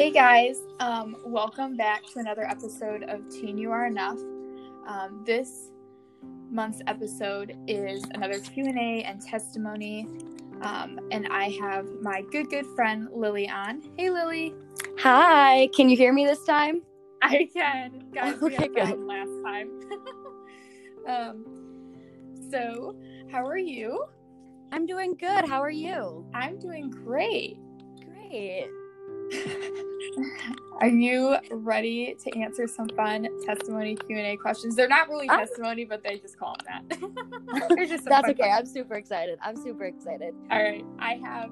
Hey guys, um, welcome back to another episode of Teen You Are Enough. Um, this month's episode is another Q and testimony, um, and I have my good good friend Lily on. Hey Lily, Hi, can you hear me this time? I can guys. We Okay, had fun last time. um, so how are you? I'm doing good. How are you? I'm doing great. Great. Are you ready to answer some fun testimony Q and A questions? They're not really I'm- testimony, but they just call them that. Just That's okay. I'm super excited. I'm super excited. All right, I have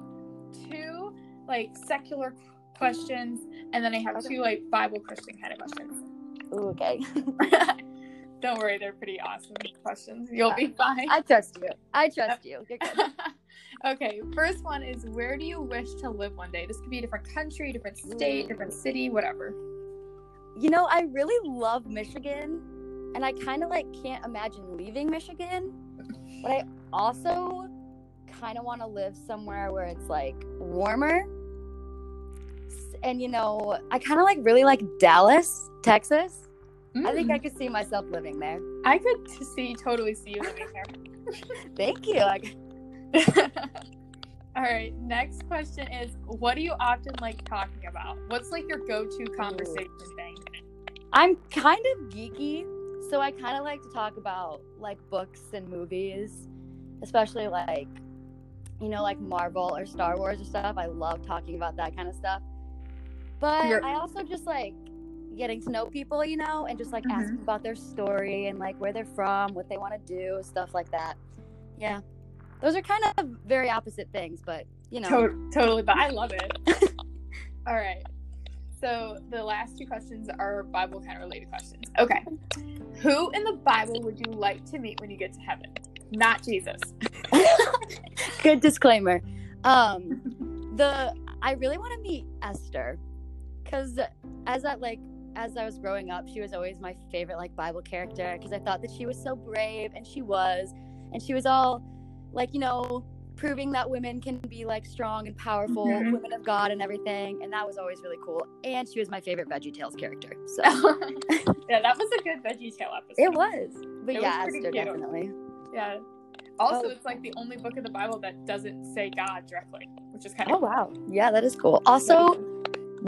two like secular questions, and then I have Okay. two like Bible Christian kind of questions. Ooh, okay. Don't worry, they're pretty awesome questions. You'll uh, be fine. I trust you. I trust you. You're good. Okay, first one is where do you wish to live one day? This could be a different country, different state, mm. different city, whatever. You know, I really love Michigan, and I kind of like can't imagine leaving Michigan, but I also kind of want to live somewhere where it's like warmer. And you know, I kind of like really like Dallas, Texas. I think I mm. could see myself living there. I could see totally see you living here. Thank you. Like, All right, next question is what do you often like talking about? What's like your go-to conversation thing? I'm kind of geeky, so I kind of like to talk about like books and movies, especially like you know like Marvel or Star Wars or stuff. I love talking about that kind of stuff. But You're- I also just like getting to know people, you know, and just like Mhm. asking about their story and like where they're from, what they want to do, stuff like that. Yeah. Those are kind of very opposite things, but you know. To- totally, but I love it. All right. So the last two questions are Bible kind of related questions. Okay. Who in the Bible would you like to meet when you get to heaven? Not Jesus. Good disclaimer. Um, the I really want to meet Esther, because as I like as I was growing up, she was always my favorite like Bible character because I thought that she was so brave, and she was, and she was all like you know proving that women can be like strong and powerful Mhm. women of God and everything, and that was always really cool. And she was my favorite Veggie Tales character, so yeah, that was a good Veggie Tale episode. it was. But It yeah, pretty Esther definitely. Yeah. Also, Oh. it's like the only book of the Bible that doesn't say God directly, which is kind of Oh wow, yeah, that is cool. Also,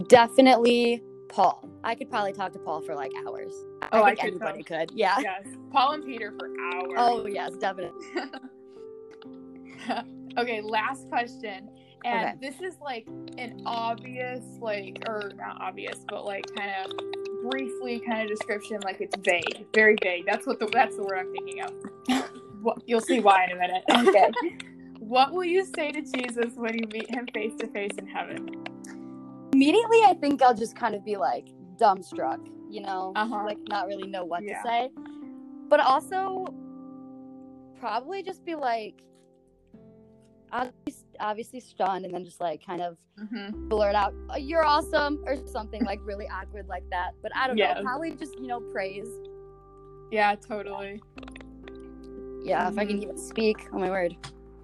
definitely Paul. I could probably talk to Paul for like hours. Oh, I I could anybody could. Yeah. yes, Paul and Peter for hours. Oh yes, definitely. okay, last question. And Okay. this is like an obvious, like, or not obvious, but like kind of briefly kind of description. Like it's vague, very vague. That's what the that's the word I'm thinking of. You'll see why in a minute. Okay. what will you say to Jesus when you meet him face to face in heaven? Immediately, I think I'll just kind of be like dumbstruck. You know, Uh-huh. like not really know what Yeah. to say. But also, probably just be like, obviously, obviously stunned, and then just like kind of Mm-hmm. blurt out, "Oh, "You're awesome" or something like really awkward like that. But I don't Yeah. know. Probably just you know praise. Yeah, totally. Yeah, if I can Mhm. even speak. Oh my word.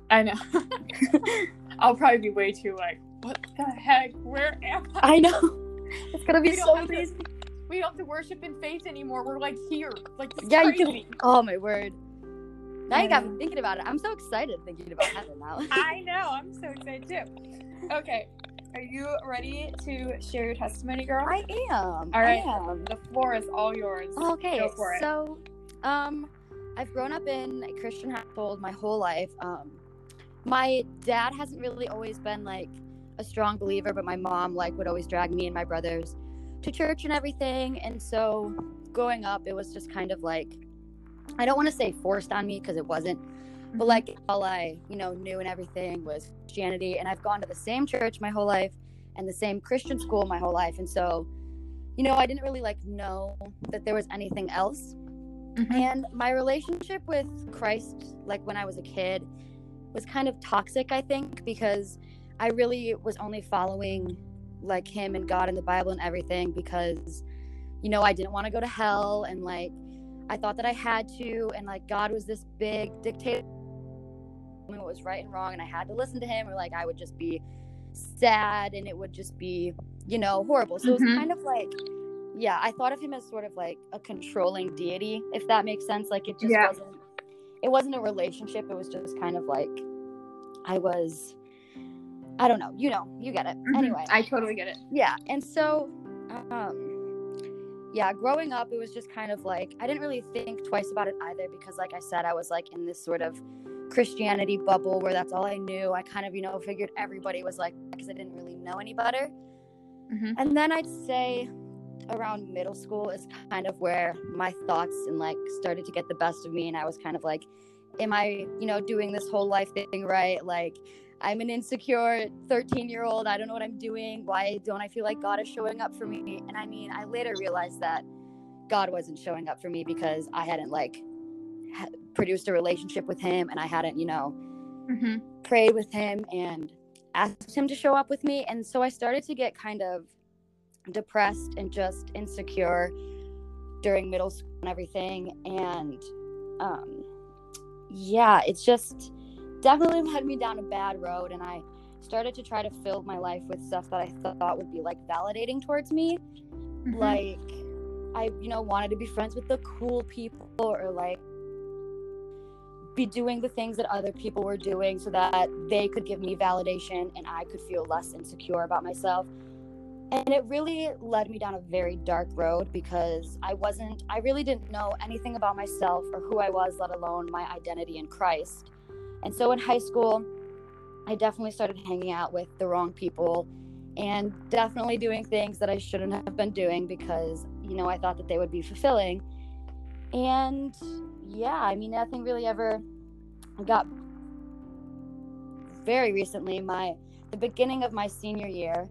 I know. I'll probably be way too like, what the heck? Where am I? I know. It's gonna be so to- crazy. We don't have to worship in faith anymore. We're like here. Like Yeah, you can. Oh my word. Now you got me thinking about it. I'm so excited thinking about heaven now. I know. I'm so excited too. Okay. Are you ready to share your testimony, girl? I am. All right. I am. The floor is all yours. Okay. Go for it. So, um, I've grown up in a Christian household my whole life. Um, my dad hasn't really always been like a strong believer, but my mom like would always drag me and my brothers to church and everything. And so, growing up, it was just kind of like I don't want to say forced on me because it wasn't, Mm-hmm. but like all I you know knew and everything was Christianity, and I've gone to the same church my whole life and the same Christian school my whole life, and so you know I didn't really like know that there was anything else. Mhm. And my relationship with Christ, like when I was a kid, was kind of toxic, I think, because I really was only following like him and God and the Bible and everything because, you know, I didn't want to go to hell and like I thought that I had to, and like God was this big dictator what was right and wrong, and I had to listen to him, or like I would just be sad and it would just be you know, horrible. So it Mhm. was kind of like, yeah, I thought of him as sort of like a controlling deity, if that makes sense. Like it just Yeah. wasn't, it wasn't a relationship. It was just kind of like, I was, I don't know, you know, you get it. Mhm. Anyway, I totally get it. yeah and so um yeah growing up it was just kind of like i didn't really think twice about it either because like i said i was like in this sort of christianity bubble where that's all i knew. I kind of you know figured everybody was like because i didn't really know any better. Mhm. and then i'd say around middle school is kind of where my thoughts and like started to get the best of me. And i was kind of like am i you know doing this whole life thing right? Like I'm an insecure 13 year old. I don't know what I'm doing. Why don't I feel like God is showing up for me? And I mean, I later realized that God wasn't showing up for me because I hadn't like ha- produced a relationship with Him and I hadn't, you know, Mhm. prayed with Him and asked Him to show up with me. And so I started to get kind of depressed and just insecure during middle school and everything. And um, yeah, it's just definitely led me down a bad road and i started to try to fill my life with stuff that i thought would be like validating towards me. Mhm. like i you know wanted to be friends with the cool people or like be doing the things that other people were doing so that they could give me validation and i could feel less insecure about myself. And it really led me down a very dark road because i wasn't i really didn't know anything about myself or who i was let alone my identity in christ and so in high school, I definitely started hanging out with the wrong people and definitely doing things that I shouldn't have been doing because, you know, I thought that they would be fulfilling. And yeah, I mean, nothing really ever got very recently, my the beginning of my senior year,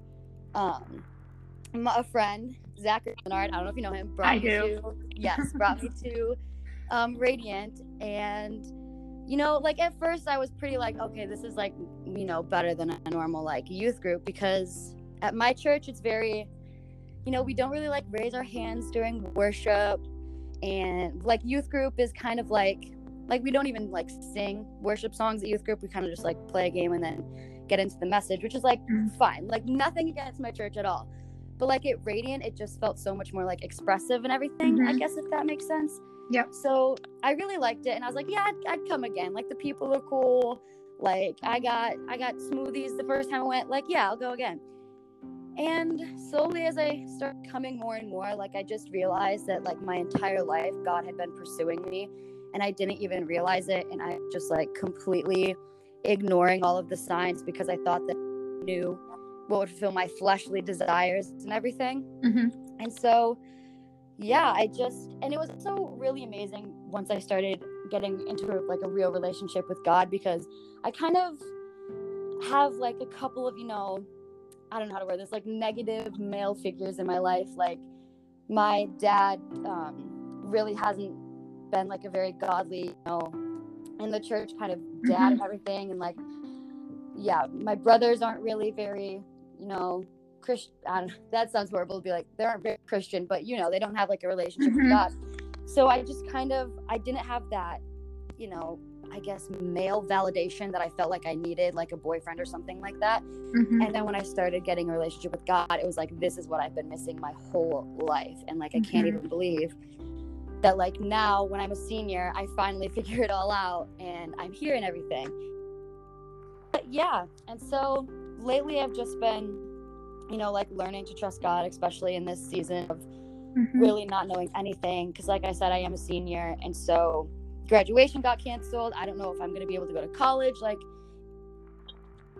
um, my, a friend, Zach Bernard, I don't know if you know him, brought I me do. to yes, brought me to um, Radiant and you know, like at first I was pretty like, okay, this is like, you know, better than a normal like youth group because at my church it's very, you know, we don't really like raise our hands during worship and like youth group is kind of like like we don't even like sing worship songs at youth group. We kind of just like play a game and then get into the message, which is like Mm. fine. Like nothing against my church at all. But like at Radiant, it just felt so much more like expressive and everything, I Mhm. guess if that makes sense. Yep. So I really liked it, and I was like, yeah, I'd, I'd come again. Like the people are cool. Like I got I got smoothies the first time I went. Like yeah, I'll go again. And slowly, as I start coming more and more, like I just realized that like my entire life, God had been pursuing me, and I didn't even realize it, and I just like completely ignoring all of the signs because I thought that I knew what would fulfill my fleshly desires and everything. Mhm. And so, yeah, I just, and it was so really amazing once I started getting into like a real relationship with God because I kind of have like a couple of, you know, I don't know how to word this, like negative male figures in my life. Like my dad um, really hasn't been like a very godly, you know, in the church kind of dad and everything. And like, yeah, my brothers aren't really very, you know, Christian. That sounds horrible to be like they aren't very Christian, but you know they don't have like a relationship Mhm. with God. So I just kind of I didn't have that, you know, I guess male validation that I felt like I needed, like a boyfriend or something like that. Mhm. And then when I started getting a relationship with God, it was like this is what I've been missing my whole life, and like I can't Mhm. even believe that like now when I'm a senior, I finally figure it all out and I'm here and everything. But yeah, and so lately I've just been, you know, like learning to trust God, especially in this season of Mhm. really not knowing anything. Because, like I said, I am a senior, and so graduation got canceled. I don't know if I'm going to be able to go to college, like,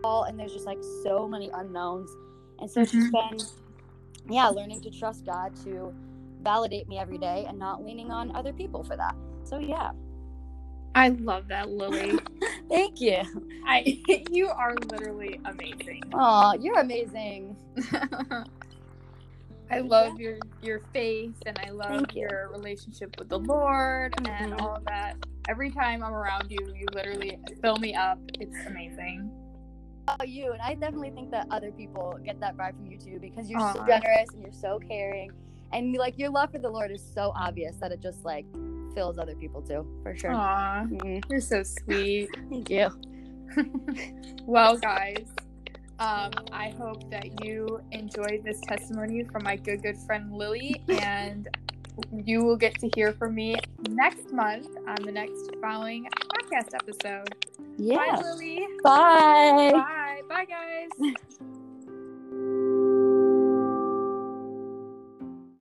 all, and there's just like so many unknowns. And so it's just been, yeah, learning to trust God to validate me every day and not leaning on other people for that. So, yeah. I love that, Lily. Thank you. I you are literally amazing. Oh, you're amazing. I love your your faith and I love Thank you. your relationship with the Lord and Mhm. all of that. Every time I'm around you, you literally fill me up. It's amazing. Oh, you and I definitely think that other people get that vibe from you too because you're so generous and you're so caring, and like your love for the Lord is so obvious that it just like fills other people too, for sure. Aw, Mhm. you're so sweet. Thank you. well, guys, Um, I hope that you enjoyed this testimony from my good, good friend Lily, and you will get to hear from me next month on the next following podcast episode. Yeah. Bye, Lily. Bye. Bye. Bye, guys.